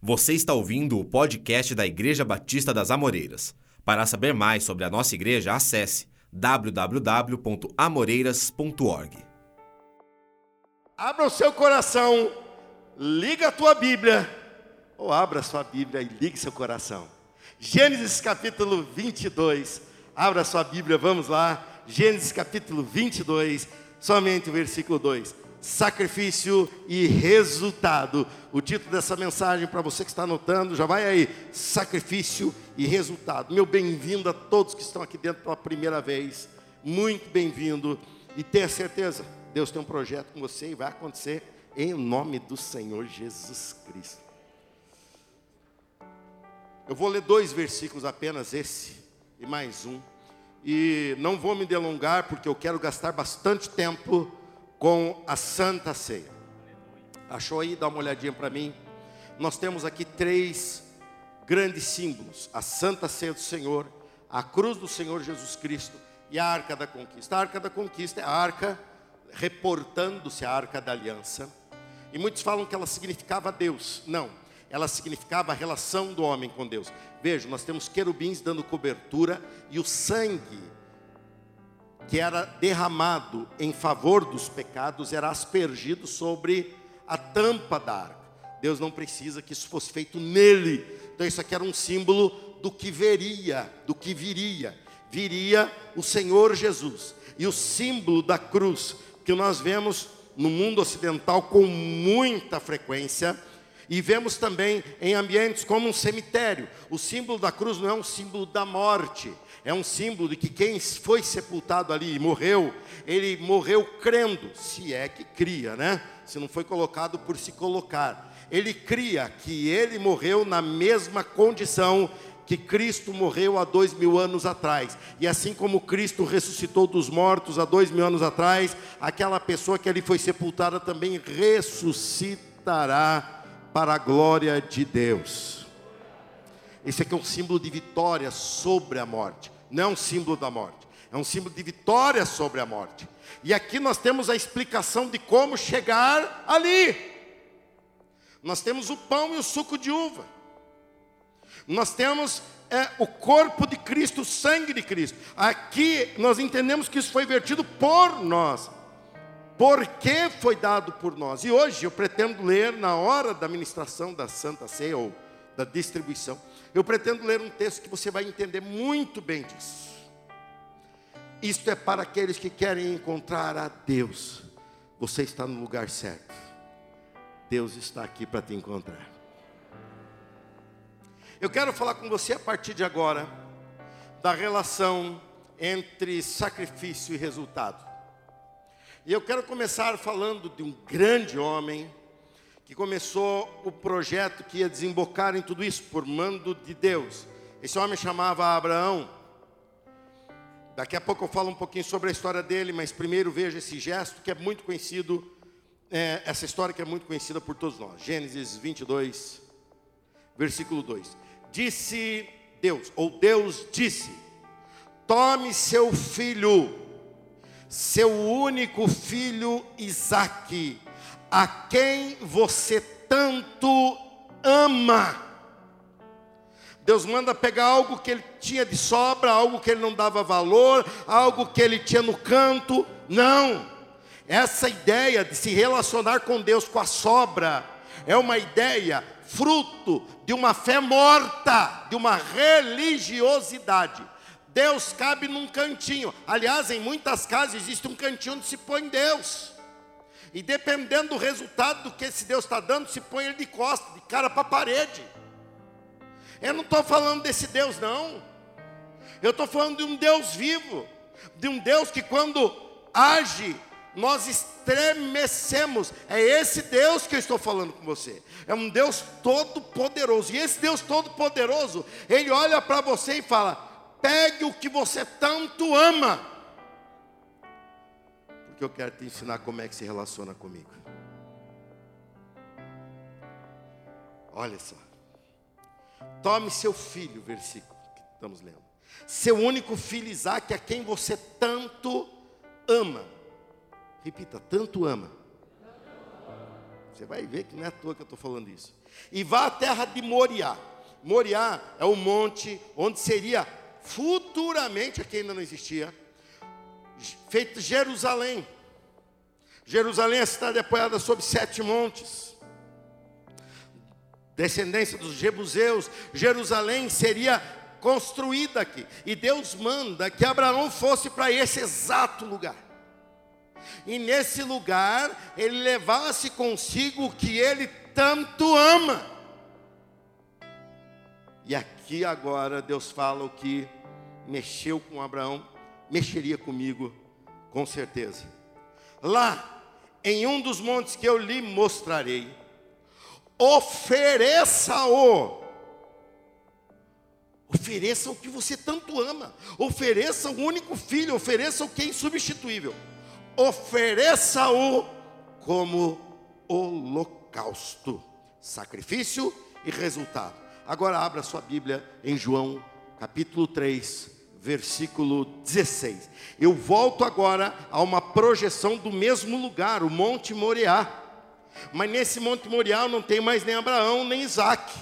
Você está ouvindo o podcast da Igreja Batista das Amoreiras. Para saber mais sobre a nossa igreja, acesse www.amoreiras.org. Abra o seu coração, liga a tua Bíblia, ou abra a sua Bíblia e ligue seu coração. Gênesis capítulo 22. Abra a sua Bíblia, vamos lá. Gênesis capítulo 22, somente o versículo 2 sacrifício e resultado. O título dessa mensagem, para você que está anotando, já vai aí: sacrifício e resultado. Meu bem-vindo a todos que estão aqui dentro pela primeira vez. Muito bem-vindo. E tenha certeza, Deus tem um projeto com você e vai acontecer em nome do Senhor Jesus Cristo. Eu vou ler dois versículos apenas, esse e mais um. E não vou me delongar, porque eu quero gastar bastante tempo com a Santa Ceia. Achou aí? Dá uma olhadinha para mim. Nós temos aqui três grandes símbolos: a Santa Ceia do Senhor, a cruz do Senhor Jesus Cristo e a Arca da Conquista. A Arca da Conquista é a arca reportando-se à Arca da Aliança. E muitos falam que ela significava Deus. Não, ela significava a relação do homem com Deus. Veja, nós temos querubins dando cobertura e o sangue que era derramado em favor dos pecados era aspergido sobre a tampa da arca. Deus não precisa que isso fosse feito nele. Então isso aqui era um símbolo do que veria, do que viria. Viria o Senhor Jesus. E o símbolo da cruz que nós vemos no mundo ocidental com muita frequência e vemos também em ambientes como um cemitério. O símbolo da cruz não é um símbolo da morte, é um símbolo de que quem foi sepultado ali e morreu, ele morreu crendo, se é que cria, né? Se não foi colocado por se colocar. Ele cria que ele morreu na mesma condição que Cristo morreu há dois mil anos atrás. E assim como Cristo ressuscitou dos mortos há dois mil anos atrás, aquela pessoa que ali foi sepultada também ressuscitará para a glória de Deus. Esse aqui é um símbolo de vitória sobre a morte, não é um símbolo da morte, é um símbolo de vitória sobre a morte. E aqui nós temos a explicação de como chegar ali. Nós temos o pão e o suco de uva. Nós temos é, o corpo de Cristo, o sangue de Cristo. Aqui nós entendemos que isso foi vertido por nós porque foi dado por nós. E hoje eu pretendo ler, na hora da ministração da Santa Ceia, ou da distribuição, eu pretendo ler um texto que você vai entender muito bem disso. Isto é para aqueles que querem encontrar a Deus. Você está no lugar certo. Deus está aqui para te encontrar. Eu quero falar com você a partir de agora da relação entre sacrifício e resultado. E eu quero começar falando de um grande homem que começou o projeto que ia desembocar em tudo isso por mando de Deus. Esse homem chamava Abraão. Daqui a pouco eu falo um pouquinho sobre a história dele, mas primeiro veja esse gesto que é muito conhecido, é, essa história que é muito conhecida por todos nós. Gênesis 22, versículo 2. Disse Deus, ou Deus disse: Tome seu filho seu único filho Isaque, a quem você tanto ama. Deus manda pegar algo que ele tinha de sobra, algo que ele não dava valor, algo que ele tinha no canto. Não. Essa ideia de se relacionar com Deus com a sobra é uma ideia fruto de uma fé morta, de uma religiosidade. Deus cabe num cantinho. Aliás, em muitas casas existe um cantinho onde se põe Deus. E dependendo do resultado do que esse Deus está dando, se põe ele de costas, de cara para a parede. Eu não estou falando desse Deus, não. Eu estou falando de um Deus vivo, de um Deus que quando age, nós estremecemos. É esse Deus que eu estou falando com você. É um Deus todo-poderoso. E esse Deus todo-poderoso, ele olha para você e fala: Pegue o que você tanto ama. Porque eu quero te ensinar como é que se relaciona comigo. Olha só. Tome seu filho, versículo que estamos lendo. Seu único filho Isaac, a quem você tanto ama. Repita, tanto ama. Você vai ver que não é à toa que eu estou falando isso. E vá à terra de Moriá. Moriá é o monte onde seria futuramente, aqui ainda não existia, feito Jerusalém. Jerusalém é a cidade apoiada sobre sete montes. Descendência dos Jebuseus. Jerusalém seria construída aqui. E Deus manda que Abraão fosse para esse exato lugar. E nesse lugar ele levasse consigo o que ele tanto ama. E aqui agora Deus fala o que mexeu com Abraão, mexeria comigo, com certeza. Lá, em um dos montes que eu lhe mostrarei, ofereça-o Ofereça o que você tanto ama. Ofereça o único filho. Ofereça o que é insubstituível. Ofereça-o como holocausto. Sacrifício e resultado. Agora abra sua Bíblia em João capítulo 3, versículo 16. Eu volto agora a uma projeção do mesmo lugar, o Monte Moriá. Mas nesse Monte Moriá não tem mais nem Abraão, nem Isaac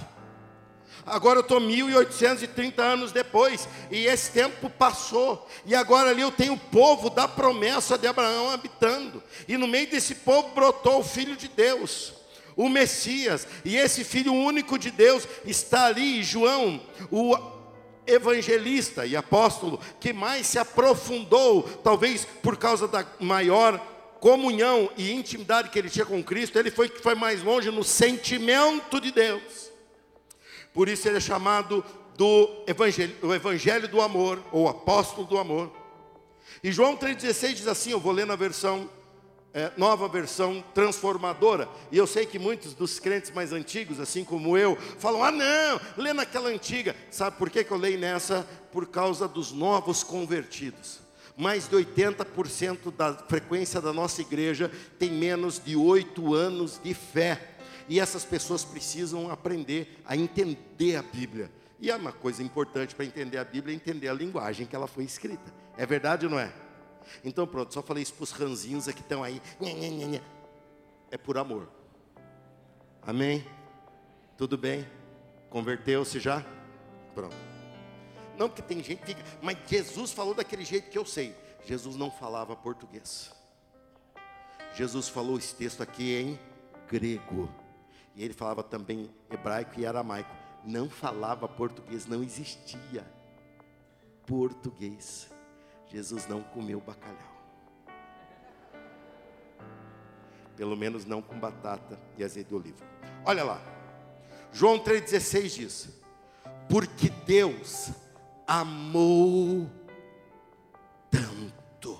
agora eu estou 1830 anos depois, e esse tempo passou, e agora ali eu tenho o povo da promessa de Abraão habitando, e no meio desse povo brotou o Filho de Deus, o Messias, e esse Filho único de Deus está ali, João, o evangelista e apóstolo que mais se aprofundou, talvez por causa da maior comunhão e intimidade que ele tinha com Cristo, ele foi que foi mais longe no sentimento de Deus. Por isso ele é chamado do evangelho, o evangelho do amor, ou apóstolo do amor. E João 3,16 diz assim: eu vou ler na versão, é, nova versão transformadora. E eu sei que muitos dos crentes mais antigos, assim como eu, falam: ah, não, lê naquela antiga. Sabe por que, que eu leio nessa? Por causa dos novos convertidos. Mais de 80% da frequência da nossa igreja tem menos de oito anos de fé. E essas pessoas precisam aprender a entender a Bíblia. E é uma coisa importante para entender a Bíblia é entender a linguagem que ela foi escrita. É verdade ou não é? Então pronto, só falei isso para os ranzinhos que estão aí. É por amor. Amém? Tudo bem? Converteu-se já? Pronto. Não, porque tem gente que fica, mas Jesus falou daquele jeito que eu sei. Jesus não falava português. Jesus falou esse texto aqui em grego. E ele falava também hebraico e aramaico. Não falava português, não existia português. Jesus não comeu bacalhau. Pelo menos não com batata e azeite de oliva. Olha lá. João 3,16 diz: Porque Deus amou tanto.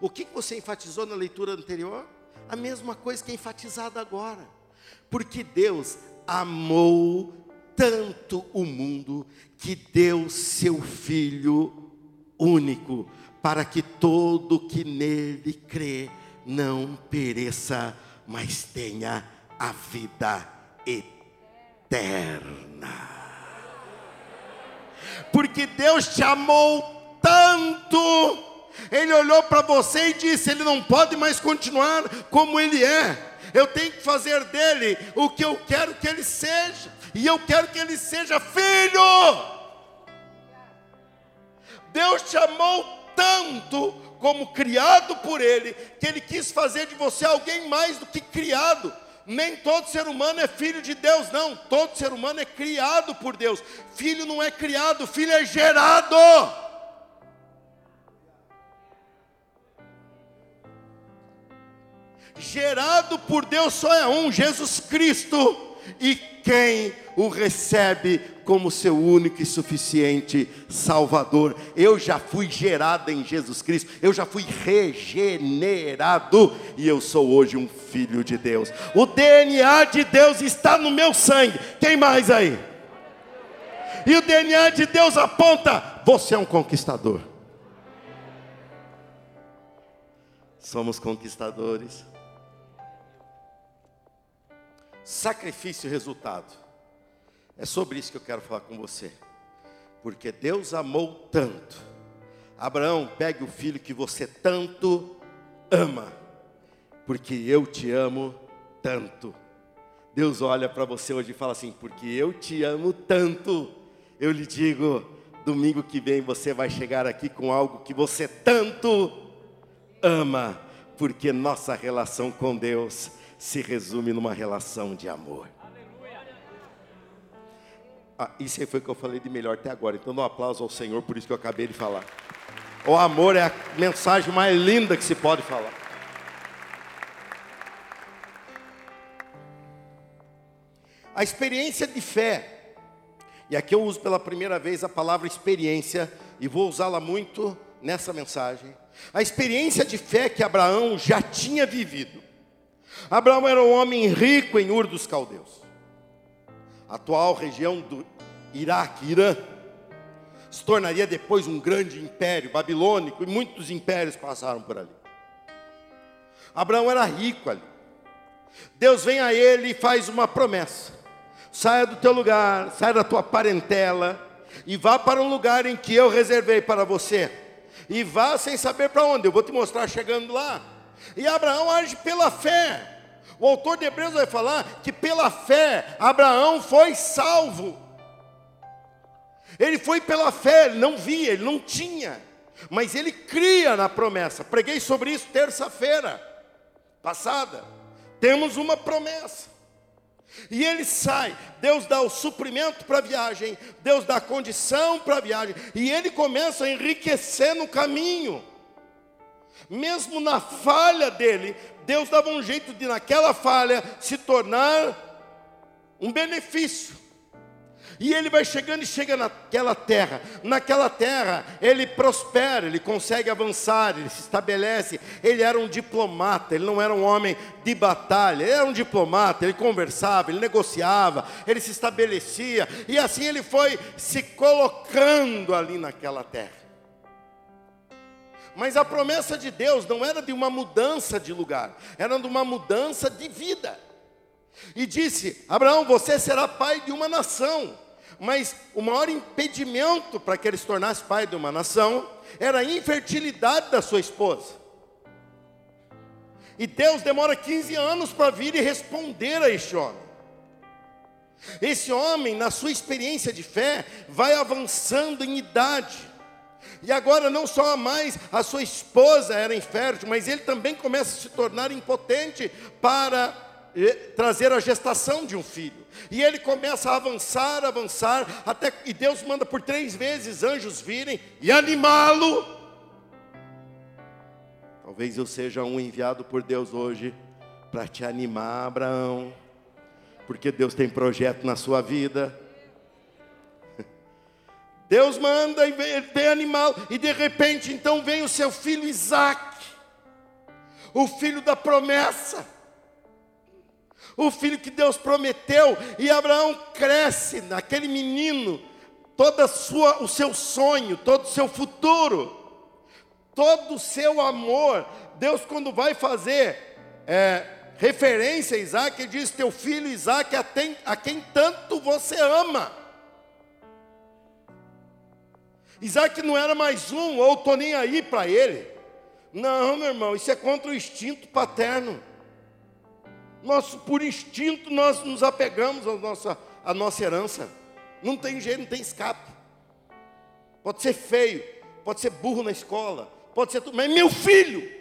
O que você enfatizou na leitura anterior? A mesma coisa que é enfatizada agora. Porque Deus amou tanto o mundo que deu seu Filho único, para que todo que nele crê não pereça, mas tenha a vida eterna. Porque Deus te amou tanto ele olhou para você e disse: Ele não pode mais continuar como ele é. Eu tenho que fazer dele o que eu quero que ele seja. E eu quero que ele seja filho. Deus te amou tanto como criado por ele, que ele quis fazer de você alguém mais do que criado. Nem todo ser humano é filho de Deus, não. Todo ser humano é criado por Deus. Filho não é criado, filho é gerado. gerado por Deus só é um, Jesus Cristo, e quem o recebe como seu único e suficiente Salvador. Eu já fui gerado em Jesus Cristo, eu já fui regenerado e eu sou hoje um filho de Deus. O DNA de Deus está no meu sangue. Quem mais aí? E o DNA de Deus aponta: você é um conquistador. Somos conquistadores sacrifício e resultado. É sobre isso que eu quero falar com você. Porque Deus amou tanto. Abraão, pegue o filho que você tanto ama. porque eu te amo tanto. Deus olha para você hoje e fala assim: porque eu te amo tanto. Eu lhe digo, domingo que vem você vai chegar aqui com algo que você tanto ama, porque nossa relação com Deus se resume numa relação de amor. Ah, isso aí foi o que eu falei de melhor até agora. Então dá um aplauso ao Senhor por isso que eu acabei de falar. O amor é a mensagem mais linda que se pode falar. A experiência de fé, e aqui eu uso pela primeira vez a palavra experiência, e vou usá-la muito nessa mensagem. A experiência de fé que Abraão já tinha vivido. Abraão era um homem rico em Ur dos Caldeus atual região do Iraque, Irã, se tornaria depois um grande império babilônico, e muitos impérios passaram por ali. Abraão era rico ali. Deus vem a ele e faz uma promessa: saia do teu lugar, saia da tua parentela, e vá para um lugar em que eu reservei para você. E vá sem saber para onde, eu vou te mostrar chegando lá. E Abraão age pela fé. O autor de Hebreus vai falar que pela fé Abraão foi salvo. Ele foi pela fé, ele não via, ele não tinha, mas ele cria na promessa. Preguei sobre isso terça-feira passada. Temos uma promessa. E ele sai, Deus dá o suprimento para a viagem, Deus dá a condição para a viagem, e ele começa a enriquecer no caminho. Mesmo na falha dele, Deus dava um jeito de, naquela falha, se tornar um benefício. E ele vai chegando e chega naquela terra. Naquela terra, ele prospera, ele consegue avançar, ele se estabelece. Ele era um diplomata, ele não era um homem de batalha, ele era um diplomata, ele conversava, ele negociava, ele se estabelecia. E assim ele foi se colocando ali naquela terra. Mas a promessa de Deus não era de uma mudança de lugar, era de uma mudança de vida. E disse: Abraão, você será pai de uma nação. Mas o maior impedimento para que ele se tornasse pai de uma nação era a infertilidade da sua esposa. E Deus demora 15 anos para vir e responder a este homem. Esse homem, na sua experiência de fé, vai avançando em idade. E agora não só mais a sua esposa era infértil, mas ele também começa a se tornar impotente para eh, trazer a gestação de um filho. E ele começa a avançar, avançar, até e Deus manda por três vezes anjos virem e animá-lo. Talvez eu seja um enviado por Deus hoje para te animar, Abraão, porque Deus tem projeto na sua vida. Deus manda e vem, vem animal, e de repente então vem o seu filho Isaac, o filho da promessa, o filho que Deus prometeu, e Abraão cresce naquele menino, todo sua, o seu sonho, todo o seu futuro, todo o seu amor. Deus, quando vai fazer é, referência a Isaac, ele diz: Teu filho Isaac, a, tem, a quem tanto você ama. Isaac não era mais um, ou estou nem aí para ele. Não, meu irmão, isso é contra o instinto paterno. Nosso, por instinto nós nos apegamos à nossa, à nossa herança. Não tem jeito, não tem escape. Pode ser feio, pode ser burro na escola, pode ser tudo, mas meu filho.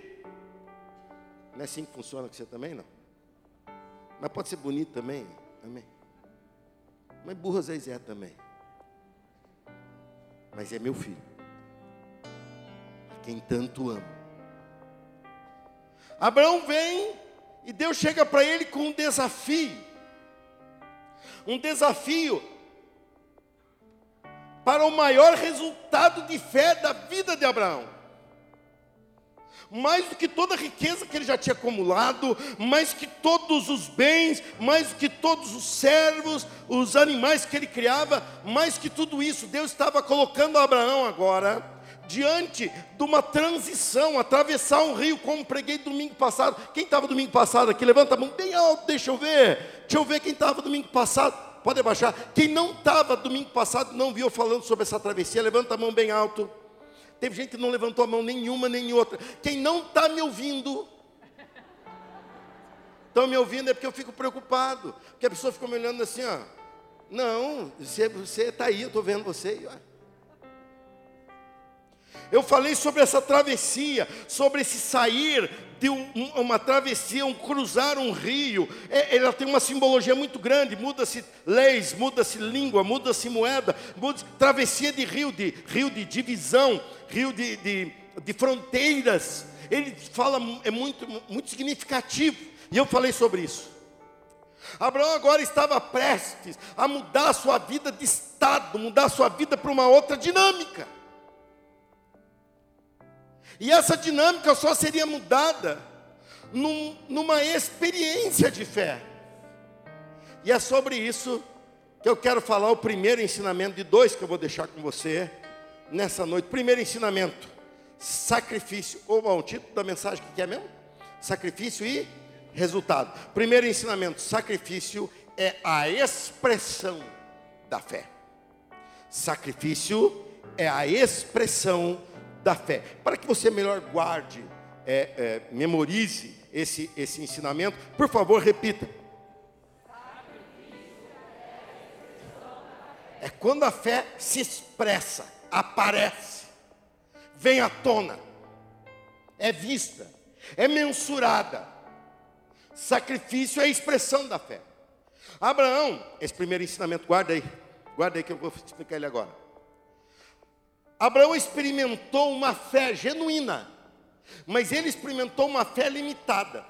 Não é assim que funciona com você também, não? Mas pode ser bonito também, amém. Mas burro às vezes é também mas é meu filho, a quem tanto amo. Abraão vem e Deus chega para ele com um desafio, um desafio para o maior resultado de fé da vida de Abraão mais do que toda a riqueza que ele já tinha acumulado, mais que todos os bens, mais do que todos os servos, os animais que ele criava, mais que tudo isso, Deus estava colocando Abraão agora diante de uma transição, atravessar um rio, como preguei domingo passado. Quem estava domingo passado aqui? Levanta a mão bem alto, deixa eu ver. Deixa eu ver quem estava domingo passado. Pode abaixar. Quem não estava domingo passado, não viu falando sobre essa travessia, levanta a mão bem alto. Teve gente que não levantou a mão nenhuma nem outra. Quem não está me ouvindo, estão me ouvindo é porque eu fico preocupado. Porque a pessoa fica me olhando assim, ó. Não, você está aí, eu estou vendo você. Eu falei sobre essa travessia, sobre esse sair de um, uma travessia, um cruzar um rio. É, ela tem uma simbologia muito grande. Muda-se leis, muda-se língua, muda-se moeda, muda travessia de rio, de rio de divisão, rio de, de, de fronteiras. Ele fala, é muito, muito significativo. E eu falei sobre isso. Abraão agora estava prestes a mudar a sua vida de estado, mudar a sua vida para uma outra dinâmica. E essa dinâmica só seria mudada num, numa experiência de fé. E é sobre isso que eu quero falar o primeiro ensinamento de dois que eu vou deixar com você nessa noite. Primeiro ensinamento: sacrifício. Ou o título da mensagem que é mesmo? Sacrifício e resultado. Primeiro ensinamento: sacrifício é a expressão da fé. Sacrifício é a expressão da fé. Para que você melhor guarde, é, é, memorize esse, esse ensinamento, por favor, repita. É quando a fé se expressa, aparece, vem à tona, é vista, é mensurada. Sacrifício é a expressão da fé. Abraão, esse primeiro ensinamento, guarda aí, guarda aí que eu vou explicar ele agora. Abraão experimentou uma fé genuína, mas ele experimentou uma fé limitada.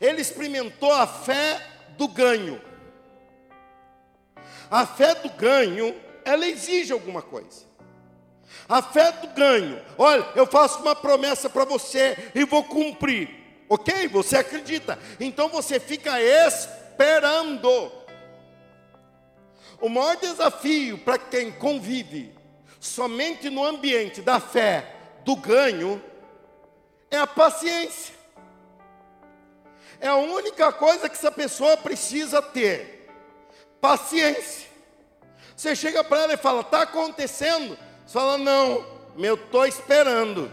Ele experimentou a fé do ganho. A fé do ganho, ela exige alguma coisa. A fé do ganho, olha, eu faço uma promessa para você e vou cumprir. Ok? Você acredita. Então você fica esperando. O maior desafio para quem convive somente no ambiente da fé, do ganho, é a paciência. É a única coisa que essa pessoa precisa ter: paciência. Você chega para ela e fala, está acontecendo? Você fala, não, eu estou esperando.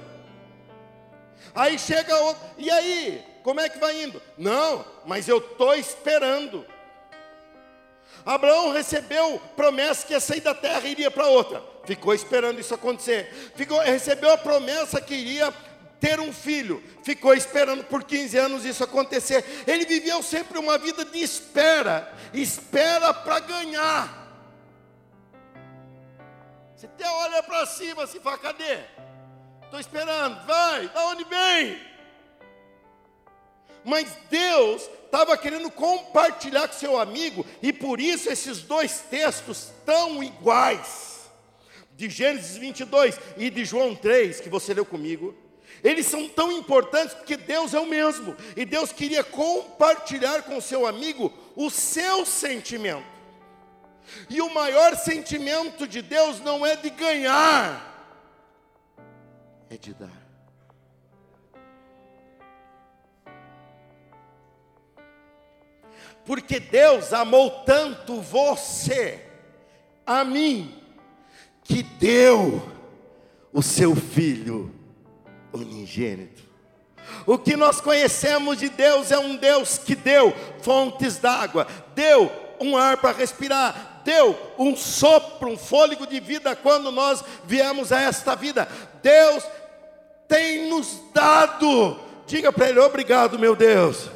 Aí chega outro, e aí, como é que vai indo? Não, mas eu estou esperando. Abraão recebeu promessa que ia sair da terra e iria para outra. Ficou esperando isso acontecer. Ficou, recebeu a promessa que iria ter um filho. Ficou esperando por 15 anos isso acontecer. Ele viveu sempre uma vida de espera. Espera para ganhar. Você até olha para cima assim, fala, cadê? Estou esperando, vai, da onde vem? Mas Deus estava querendo compartilhar com seu amigo, e por isso esses dois textos tão iguais, de Gênesis 22 e de João 3, que você leu comigo, eles são tão importantes porque Deus é o mesmo, e Deus queria compartilhar com seu amigo o seu sentimento. E o maior sentimento de Deus não é de ganhar, é de dar. porque Deus amou tanto você, a mim, que deu o seu Filho unigênito. O que nós conhecemos de Deus é um Deus que deu fontes d'água, deu um ar para respirar, deu um sopro, um fôlego de vida quando nós viemos a esta vida. Deus tem nos dado. Diga para Ele: obrigado, meu Deus.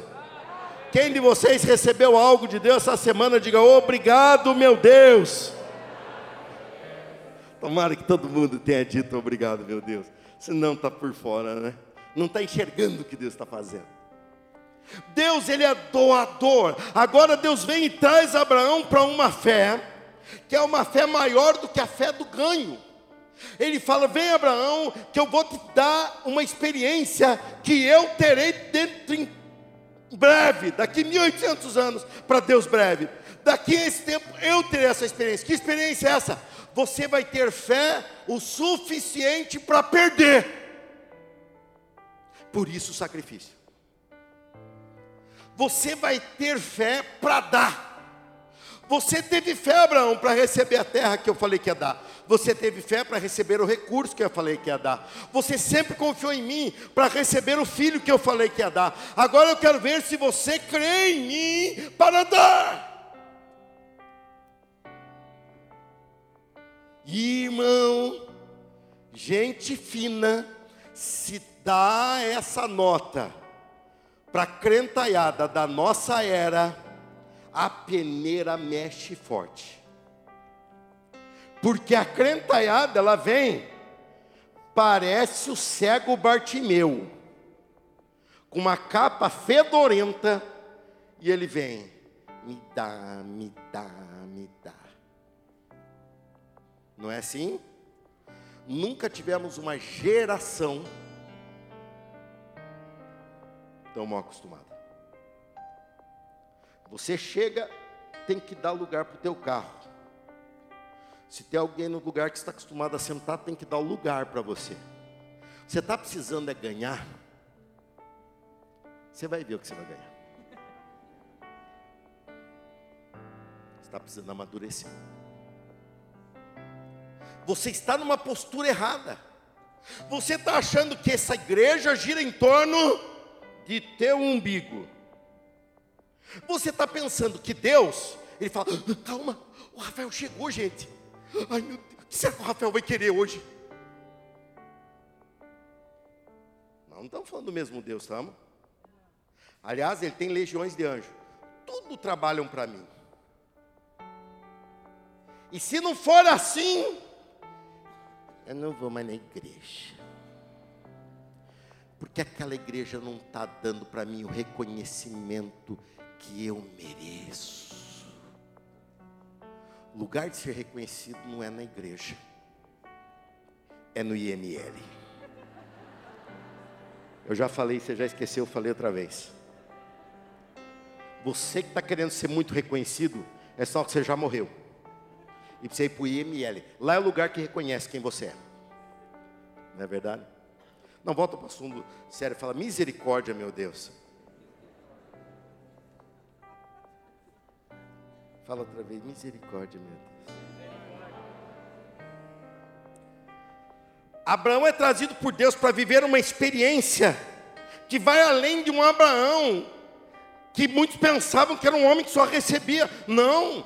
Quem de vocês recebeu algo de Deus essa semana, diga obrigado, meu Deus. Tomara que todo mundo tenha dito obrigado, meu Deus. Senão está por fora, né? Não está enxergando o que Deus está fazendo. Deus, Ele é doador. Agora Deus vem e traz Abraão para uma fé, que é uma fé maior do que a fé do ganho. Ele fala: Vem, Abraão, que eu vou te dar uma experiência que eu terei dentro breve, daqui 1800 anos, para Deus breve. Daqui a esse tempo eu terei essa experiência. Que experiência é essa? Você vai ter fé o suficiente para perder. Por isso o sacrifício. Você vai ter fé para dar. Você teve fé, Abraão, para receber a terra que eu falei que ia dar. você teve fé para receber o recurso que eu falei que ia dar. Você sempre confiou em mim para receber o filho que eu falei que ia dar. Agora eu quero ver se você crê em mim para dar. Irmão, gente fina, se dá essa nota para a crentaiada da nossa era, a peneira mexe forte. Porque a crentaiada, ela vem, parece o cego Bartimeu, com uma capa fedorenta, e ele vem, me dá, me dá, me dá. Não é assim? Nunca tivemos uma geração tão mal acostumada. Você chega, tem que dar lugar para o teu carro. Se tem alguém no lugar que está acostumado a sentar, tem que dar o lugar para você. Você está precisando é ganhar. Você vai ver o que você vai ganhar. Você está precisando amadurecer. Você está numa postura errada. Você está achando que essa igreja gira em torno de teu umbigo. Você está pensando que Deus, ele fala, ah, calma, o Rafael chegou, gente. Ai meu Deus, o que será que o Rafael vai querer hoje? Não, não estamos falando do mesmo Deus, estamos? Aliás, ele tem legiões de anjos. Tudo trabalham para mim. E se não for assim, eu não vou mais na igreja porque aquela igreja não está dando para mim o reconhecimento que eu mereço. O lugar de ser reconhecido não é na igreja, é no IML. Eu já falei, você já esqueceu, eu falei outra vez. Você que está querendo ser muito reconhecido, é só que você já morreu. E precisa ir para o IML. Lá é o lugar que reconhece quem você é. Não é verdade? Não, volta para o assunto sério. Fala, misericórdia, meu Deus. Fala outra vez, misericórdia, meu Deus. Abraão é trazido por Deus para viver uma experiência que vai além de um Abraão, que muitos pensavam que era um homem que só recebia. Não.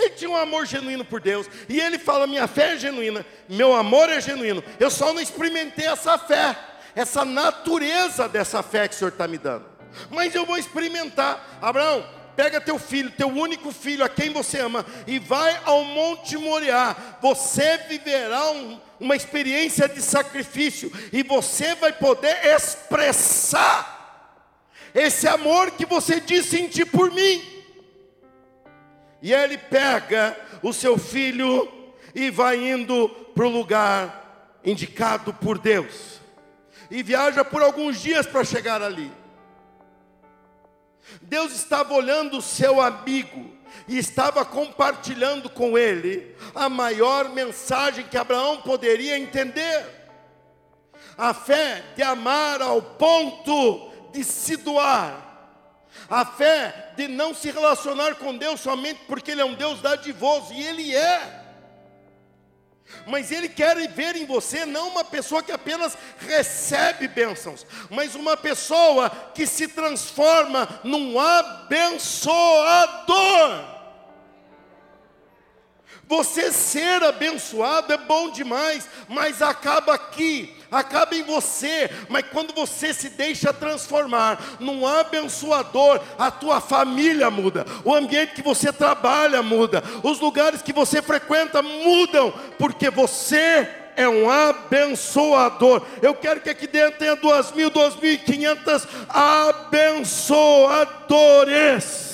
Ele tinha um amor genuíno por Deus. E ele fala: Minha fé é genuína, meu amor é genuíno. Eu só não experimentei essa fé, essa natureza dessa fé que o Senhor está me dando. Mas eu vou experimentar. Abraão, pega teu filho, teu único filho, a quem você ama, e vai ao Monte Moriá. Você viverá um, uma experiência de sacrifício, e você vai poder expressar esse amor que você diz sentir por mim. E ele pega o seu filho e vai indo para o lugar indicado por Deus. E viaja por alguns dias para chegar ali. Deus estava olhando o seu amigo e estava compartilhando com ele a maior mensagem que Abraão poderia entender. A fé de amar ao ponto de se doar a fé de não se relacionar com Deus somente porque Ele é um Deus dadivoso, e Ele é. Mas Ele quer ver em você não uma pessoa que apenas recebe bênçãos, mas uma pessoa que se transforma num abençoador. Você ser abençoado é bom demais, mas acaba aqui, acaba em você. Mas quando você se deixa transformar num abençoador, a tua família muda, o ambiente que você trabalha muda, os lugares que você frequenta mudam, porque você é um abençoador. Eu quero que aqui dentro tenha duas mil, duas mil e quinhentas abençoadores.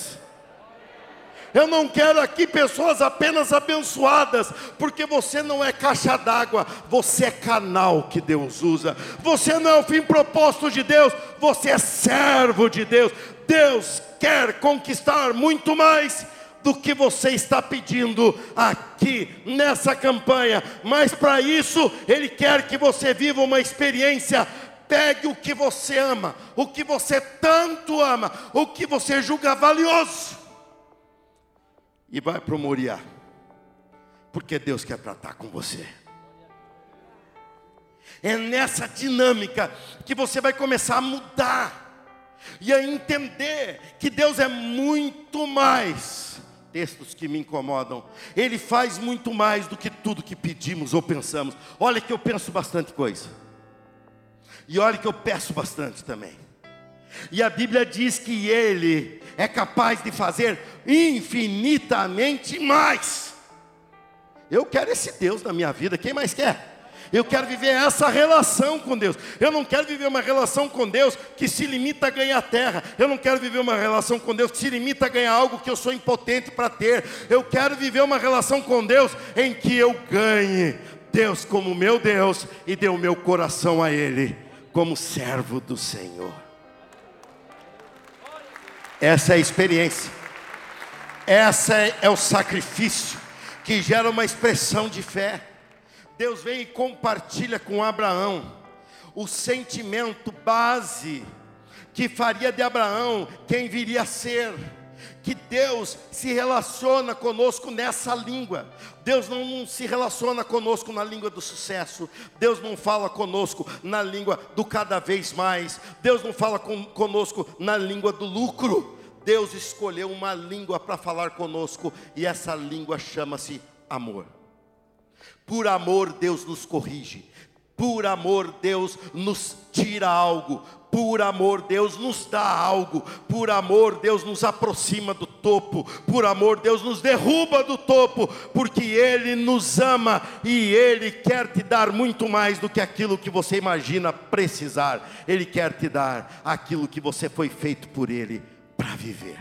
Eu não quero aqui pessoas apenas abençoadas, porque você não é caixa d'água, você é canal que Deus usa. Você não é o fim proposto de Deus, você é servo de Deus. Deus quer conquistar muito mais do que você está pedindo aqui nessa campanha, mas para isso Ele quer que você viva uma experiência pegue o que você ama, o que você tanto ama, o que você julga valioso, e vai para o Moriá. porque Deus quer tratar com você. É nessa dinâmica que você vai começar a mudar e a entender que Deus é muito mais. Textos que me incomodam, Ele faz muito mais do que tudo que pedimos ou pensamos. Olha que eu penso bastante coisa, e olha que eu peço bastante também. E a Bíblia diz que Ele é capaz de fazer infinitamente mais. Eu quero esse Deus na minha vida, quem mais quer? Eu quero viver essa relação com Deus. Eu não quero viver uma relação com Deus que se limita a ganhar terra. Eu não quero viver uma relação com Deus que se limita a ganhar algo que eu sou impotente para ter. Eu quero viver uma relação com Deus em que eu ganhe Deus como meu Deus e dê o meu coração a Ele como servo do Senhor. Essa é a experiência. Essa é, é o sacrifício que gera uma expressão de fé. Deus vem e compartilha com Abraão o sentimento base que faria de Abraão quem viria a ser. Que Deus se relaciona conosco nessa língua. Deus não, se relaciona conosco na língua do sucesso. Deus não fala conosco na língua do cada vez mais. Deus não fala com, conosco na língua do lucro. Deus escolheu uma língua para falar conosco e essa língua chama-se amor. Por amor, Deus nos corrige. Por amor, Deus nos tira algo. Por amor, Deus nos dá algo. Por amor, Deus nos aproxima do topo. Por amor, Deus nos derruba do topo. Porque Ele nos ama e Ele quer te dar muito mais do que aquilo que você imagina precisar. Ele quer te dar aquilo que você foi feito por Ele para viver.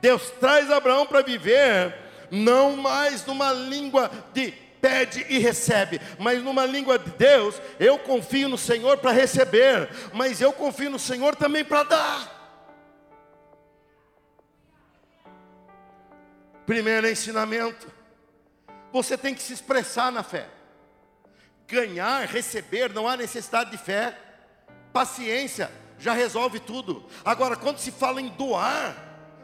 Deus traz Abraão para viver não mais numa língua de pede e recebe, mas numa língua de Deus, eu confio no Senhor para receber, mas eu confio no Senhor também para dar. Primeiro ensinamento: você tem que se expressar na fé. Ganhar, receber, não há necessidade de fé. Paciência já resolve tudo. Agora, quando se fala em doar,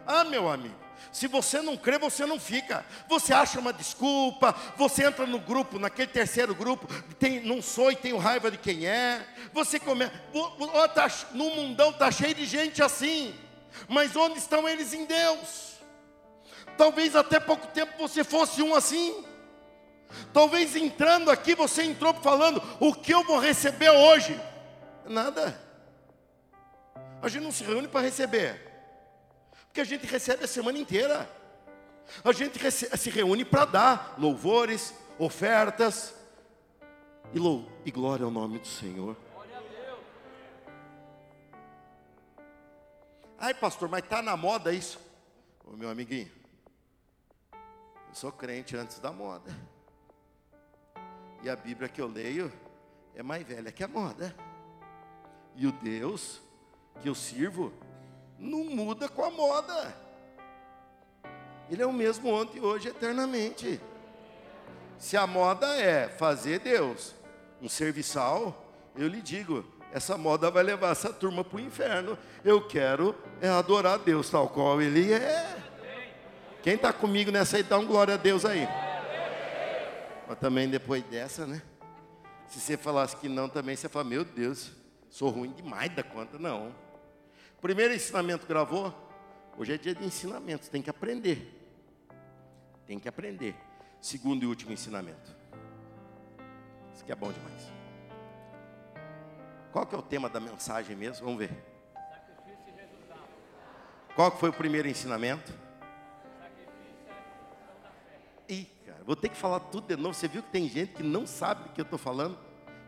ah, meu amigo, se você não crê, você não fica. Você acha uma desculpa, você entra no grupo, naquele terceiro grupo, tem, não sou e tenho raiva de quem é. Você começa, tá, no mundão tá cheio de gente assim. Mas onde estão eles em Deus? Talvez até pouco tempo você fosse um assim. Talvez entrando aqui você entrou falando: o que eu vou receber hoje? Nada. A gente não se reúne para receber. Porque a gente recebe a semana inteira. A gente se reúne para dar louvores, ofertas e, lou e glória ao nome do Senhor. Ai, pastor, mas está na moda isso. Ô, meu amiguinho, eu sou crente antes da moda. E a Bíblia que eu leio é mais velha que a moda. E o Deus que eu sirvo não muda com a moda. Ele é o mesmo ontem, hoje, eternamente. Se a moda é fazer Deus um serviçal, eu lhe digo, essa moda vai levar essa turma para o inferno. Eu quero é adorar Deus tal qual Ele é. Quem está comigo nessa aí, dá um glória a Deus aí. Mas também depois dessa, né? Se você falasse que não, também você fala, meu Deus, sou ruim demais da conta. Não. Primeiro ensinamento gravou. Hoje é dia de ensinamento, tem que aprender. Tem que aprender. Segundo e último ensinamento. Isso aqui é bom demais. Qual que é o tema da mensagem mesmo? Vamos ver. Qual que foi o primeiro ensinamento? Ih, cara, vou ter que falar tudo de novo. Você viu que tem gente que não sabe do que eu estou falando?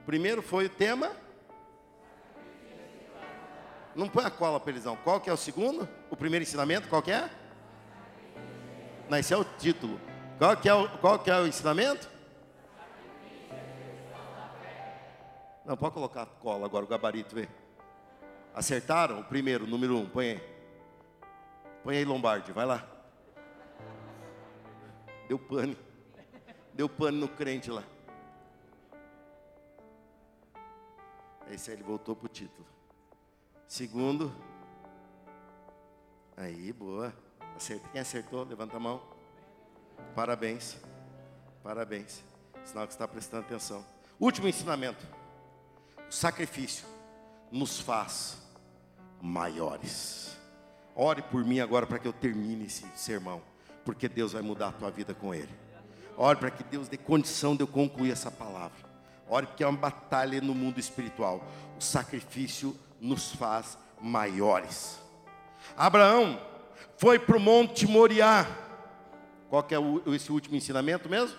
Primeiro foi o tema não põe a cola para eles não. Qual que é o segundo? O primeiro ensinamento, qual que é? Não, esse é o título. Qual que é o, qual que é o ensinamento? Não, pode colocar a cola agora, o gabarito, vê. Acertaram? O primeiro, número um, põe aí. Põe aí, Lombardi, vai lá. Deu pane. Deu pane no crente lá. Esse aí ele voltou para o título. Segundo. Aí, boa. Acerta. Quem acertou? Levanta a mão. Parabéns. Parabéns. Sinal que está prestando atenção. Último ensinamento. O sacrifício nos faz maiores. Ore por mim agora para que eu termine esse sermão, porque Deus vai mudar a tua vida com ele. Ore para que Deus dê condição de eu concluir essa palavra. Ore porque é uma batalha no mundo espiritual. O sacrifício nos faz maiores. Abraão foi para o Monte Moriá. Qual que é o, esse último ensinamento mesmo?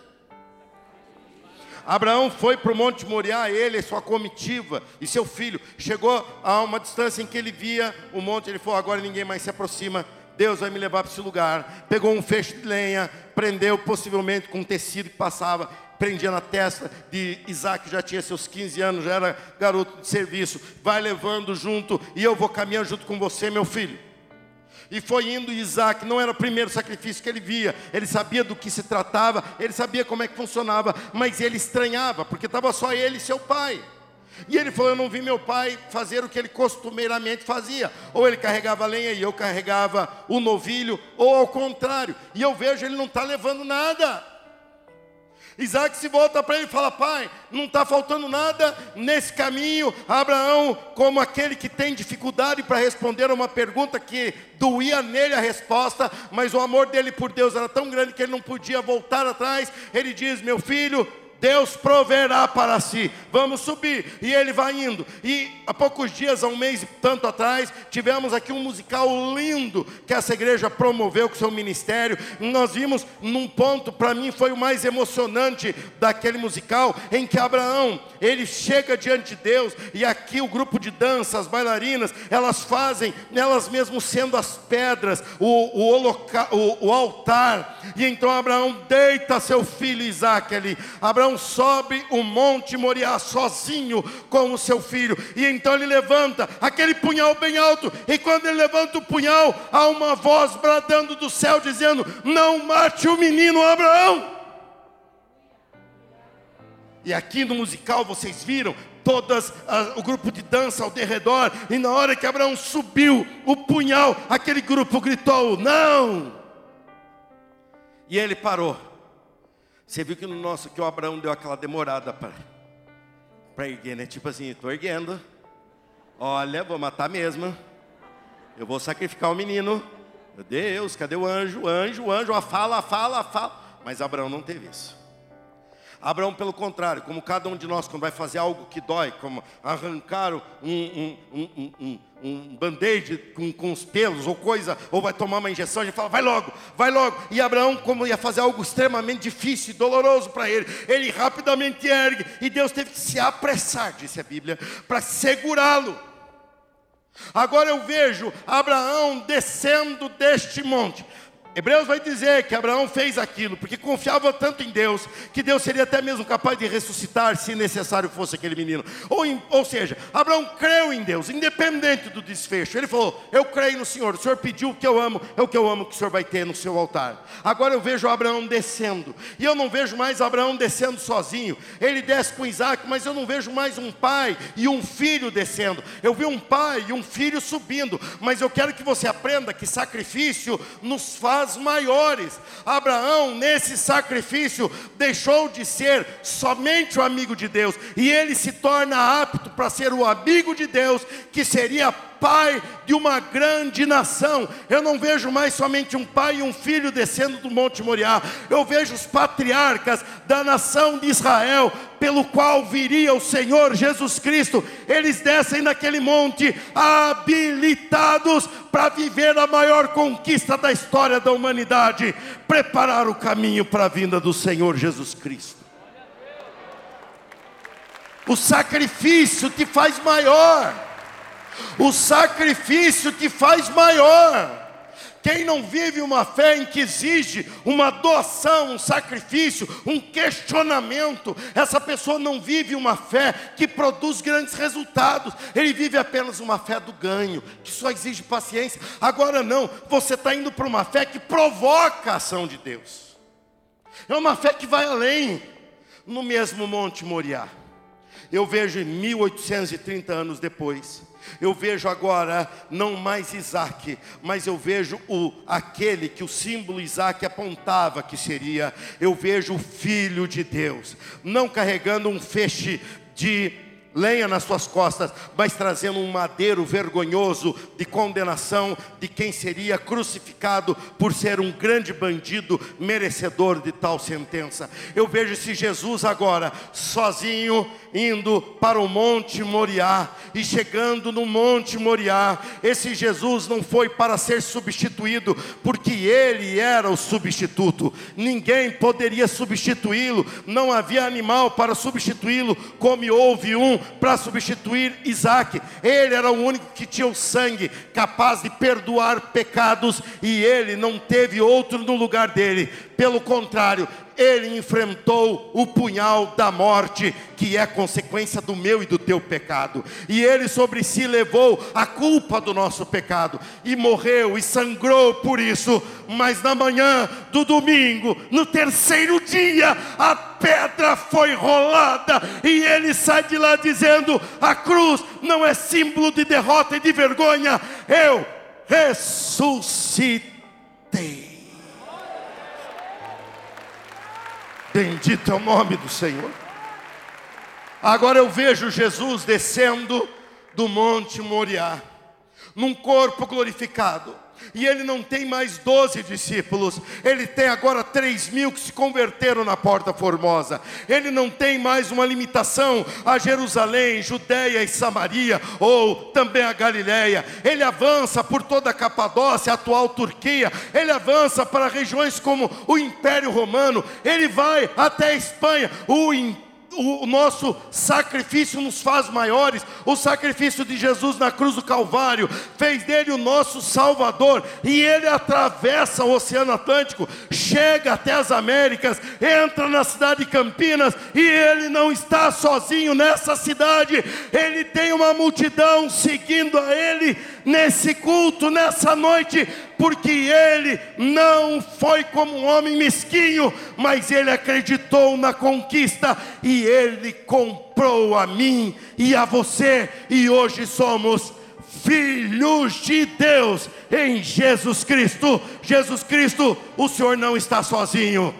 Abraão foi para o Monte Moriá, ele, sua comitiva e seu filho. Chegou a uma distância em que ele via o monte, ele falou: agora ninguém mais se aproxima, Deus vai me levar para esse lugar. Pegou um feixe de lenha, prendeu possivelmente com um tecido que passava, prendia na testa de Isaac, já tinha seus 15 anos, já era garoto de serviço. Vai levando junto, e eu vou caminhar junto com você, meu filho. E foi indo Isaac, não era o primeiro sacrifício que ele via, ele sabia do que se tratava, ele sabia como é que funcionava, mas ele estranhava, porque estava só ele e seu pai. E ele falou: Eu não vi meu pai fazer o que ele costumeiramente fazia. Ou ele carregava lenha e eu carregava o novilho, ou ao contrário. E eu vejo ele não está levando nada. Isaac se volta para ele e fala: Pai, não está faltando nada nesse caminho. Abraão, como aquele que tem dificuldade para responder a uma pergunta que doía nele a resposta, mas o amor dele por Deus era tão grande que ele não podia voltar atrás. Ele diz: Meu filho, Deus proverá para si. Vamos subir. E ele vai indo. E há poucos dias, há um mês e tanto atrás, tivemos aqui um musical lindo que essa igreja promoveu com seu ministério. Nós vimos num ponto, para mim foi o mais emocionante daquele musical, em que Abraão, ele chega diante de Deus, e aqui o grupo de dança, as bailarinas, elas fazem, elas mesmo sendo as pedras, o, o, holoca, o, o altar. E então Abraão deita seu filho Isaac ali. Abraão Sobe o monte Moriá sozinho com o seu filho, e então ele levanta aquele punhal bem alto, e quando ele levanta o punhal, há uma voz bradando do céu dizendo: Não mate o menino Abraão. E aqui no musical vocês viram todas o grupo de dança ao derredor, e na hora que Abraão subiu o punhal, aquele grupo gritou: Não! E ele parou. Você viu que no nosso que o Abraão deu aquela demorada para erguer, né? Tipo assim, estou erguendo. Olha, vou matar mesmo. Eu vou sacrificar o menino. Meu Deus, cadê o anjo? Anjo, anjo, a fala, a fala, a fala. Mas Abraão não teve isso. Abraão, pelo contrário, como cada um de nós, quando vai fazer algo que dói, como arrancar um, um, um, um, um band-aid com, com os pelos ou coisa, ou vai tomar uma injeção, a gente fala, vai logo, vai logo. E Abraão, como ia fazer algo extremamente difícil e doloroso para ele, ele rapidamente ergue, e Deus teve que se apressar, disse a Bíblia, para segurá-lo. Agora eu vejo Abraão descendo deste monte. Hebreus vai dizer que Abraão fez aquilo porque confiava tanto em Deus que Deus seria até mesmo capaz de ressuscitar se necessário fosse aquele menino. Ou, em, ou seja, Abraão creu em Deus, independente do desfecho. Ele falou: Eu creio no Senhor, o Senhor pediu o que eu amo, é o que eu amo que o Senhor vai ter no seu altar. Agora eu vejo Abraão descendo, e eu não vejo mais Abraão descendo sozinho. Ele desce com Isaac, mas eu não vejo mais um pai e um filho descendo. Eu vi um pai e um filho subindo, mas eu quero que você aprenda que sacrifício nos faz maiores. Abraão, nesse sacrifício, deixou de ser somente o amigo de Deus, e ele se torna apto para ser o amigo de Deus, que seria pai de uma grande nação. Eu não vejo mais somente um pai e um filho descendo do Monte Moriá. Eu vejo os patriarcas da nação de Israel, pelo qual viria o Senhor Jesus Cristo. Eles descem naquele monte habilitados para viver a maior conquista da história da humanidade, preparar o caminho para a vinda do Senhor Jesus Cristo. O sacrifício te faz maior. O sacrifício te faz maior. Quem não vive uma fé em que exige uma doação, um sacrifício, um questionamento, essa pessoa não vive uma fé que produz grandes resultados. Ele vive apenas uma fé do ganho, que só exige paciência. Agora não, você está indo para uma fé que provoca a ação de Deus. É uma fé que vai além, no mesmo Monte Moriá. Eu vejo em 1830 anos depois, eu vejo agora não mais Isaac, mas eu vejo o aquele que o símbolo Isaac apontava que seria. Eu vejo o filho de Deus, não carregando um feixe de lenha nas suas costas, mas trazendo um madeiro vergonhoso de condenação de quem seria crucificado por ser um grande bandido merecedor de tal sentença. Eu vejo esse Jesus agora sozinho indo para o Monte Moriá e chegando no Monte Moriá, esse Jesus não foi para ser substituído, porque ele era o substituto. Ninguém poderia substituí-lo, não havia animal para substituí-lo, como houve um para substituir Isaac. Ele era o único que tinha o sangue capaz de perdoar pecados e ele não teve outro no lugar dele. Pelo contrário, ele enfrentou o punhal da morte, que é consequência do meu e do teu pecado, e ele sobre si levou a culpa do nosso pecado, e morreu e sangrou por isso, mas na manhã do domingo, no terceiro dia, a pedra foi rolada, e ele sai de lá dizendo: a cruz não é símbolo de derrota e de vergonha, eu ressuscitei. Bendito é o nome do Senhor. Agora eu vejo Jesus descendo do Monte Moriá, num corpo glorificado. E ele não tem mais doze discípulos, ele tem agora três mil que se converteram na Porta Formosa. Ele não tem mais uma limitação a Jerusalém, Judéia e Samaria, ou também a Galiléia. Ele avança por toda a Capadócia, a atual Turquia. Ele avança para regiões como o Império Romano. Ele vai até a Espanha. O Império o nosso sacrifício nos faz maiores. O sacrifício de Jesus na cruz do Calvário fez dele o nosso Salvador. E ele atravessa o Oceano Atlântico, chega até as Américas, entra na cidade de Campinas. E ele não está sozinho nessa cidade, ele tem uma multidão seguindo a ele nesse culto, nessa noite, porque ele não foi como um homem mesquinho, mas ele acreditou na conquista e ele comprou a mim e a você, e hoje somos filhos de Deus em Jesus Cristo. Jesus Cristo, o Senhor não está sozinho,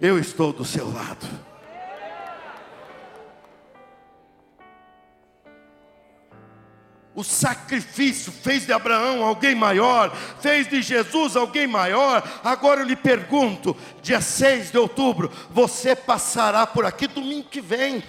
eu estou do seu lado. O sacrifício fez de Abraão alguém maior, fez de Jesus alguém maior. Agora eu lhe pergunto: dia 6 de outubro, você passará por aqui domingo que vem.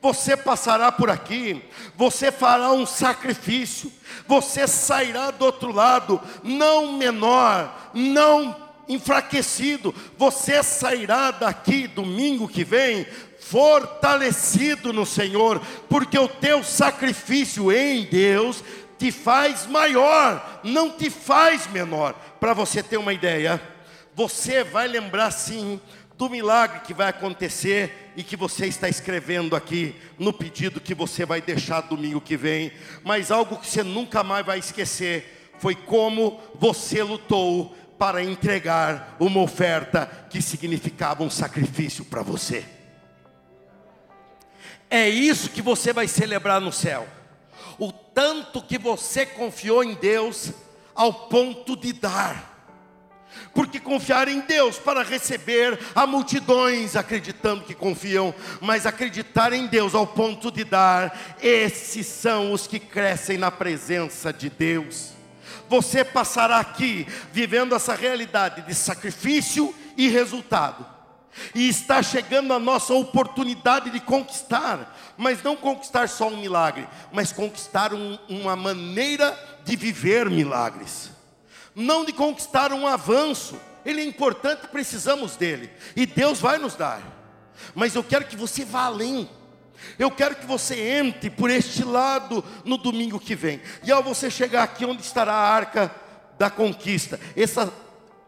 Você passará por aqui, você fará um sacrifício, você sairá do outro lado, não menor, não enfraquecido, você sairá daqui domingo que vem fortalecido no Senhor, porque o teu sacrifício em Deus te faz maior, não te faz menor. Para você ter uma ideia, você vai lembrar sim do milagre que vai acontecer e que você está escrevendo aqui no pedido que você vai deixar domingo que vem, mas algo que você nunca mais vai esquecer foi como você lutou para entregar uma oferta que significava um sacrifício para você. É isso que você vai celebrar no céu. O tanto que você confiou em Deus ao ponto de dar. Porque confiar em Deus para receber há multidões acreditando que confiam, mas acreditar em Deus ao ponto de dar, esses são os que crescem na presença de Deus. Você passará aqui vivendo essa realidade de sacrifício e resultado e está chegando a nossa oportunidade de conquistar, mas não conquistar só um milagre, mas conquistar um, uma maneira de viver milagres, não de conquistar um avanço. Ele é importante, precisamos dele, e Deus vai nos dar, mas eu quero que você vá além. Eu quero que você entre por este lado no domingo que vem. E ao você chegar aqui onde estará a arca da conquista, essa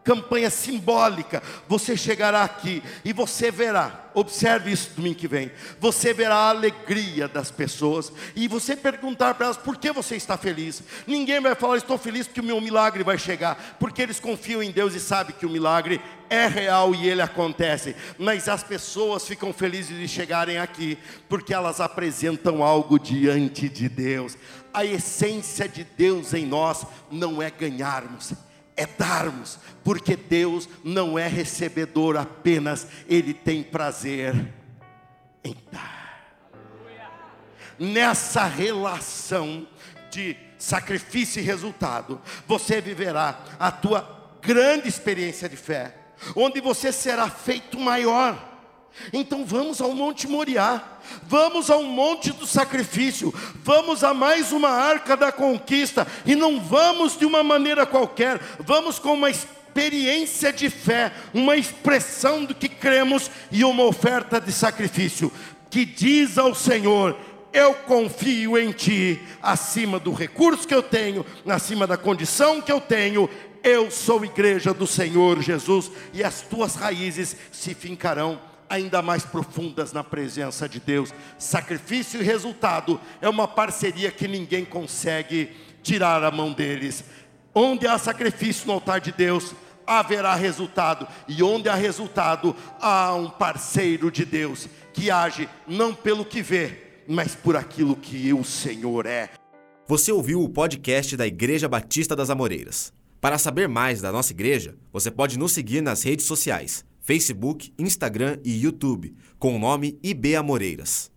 campanha simbólica. Você chegará aqui e você verá, observe isso domingo que vem. Você verá a alegria das pessoas e você perguntar para elas por que você está feliz. Ninguém vai falar, estou feliz porque o meu milagre vai chegar, porque eles confiam em Deus e sabem que o milagre é real e ele acontece. Mas as pessoas ficam felizes de chegarem aqui porque elas apresentam algo diante de Deus. A essência de Deus em nós não é ganharmos é darmos, porque Deus não é recebedor apenas, Ele tem prazer em dar. Nessa relação de sacrifício e resultado, você viverá a tua grande experiência de fé, onde você será feito maior então vamos ao Monte Moriá, vamos ao Monte do Sacrifício, vamos a mais uma arca da conquista, e não vamos de uma maneira qualquer, vamos com uma experiência de fé, uma expressão do que cremos e uma oferta de sacrifício, que diz ao Senhor: eu confio em Ti, acima do recurso que eu tenho, acima da condição que eu tenho, eu sou igreja do Senhor Jesus, e as tuas raízes se fincarão ainda mais profundas na presença de Deus. Sacrifício e resultado é uma parceria que ninguém consegue tirar a mão deles. Onde há sacrifício no altar de Deus, haverá resultado, e onde há resultado, há um parceiro de Deus que age não pelo que vê, mas por aquilo que o Senhor é. Você ouviu o podcast da Igreja Batista das Amoreiras. Para saber mais da nossa igreja, você pode nos seguir nas redes sociais Facebook, Instagram e YouTube, com o nome IB Amoreiras.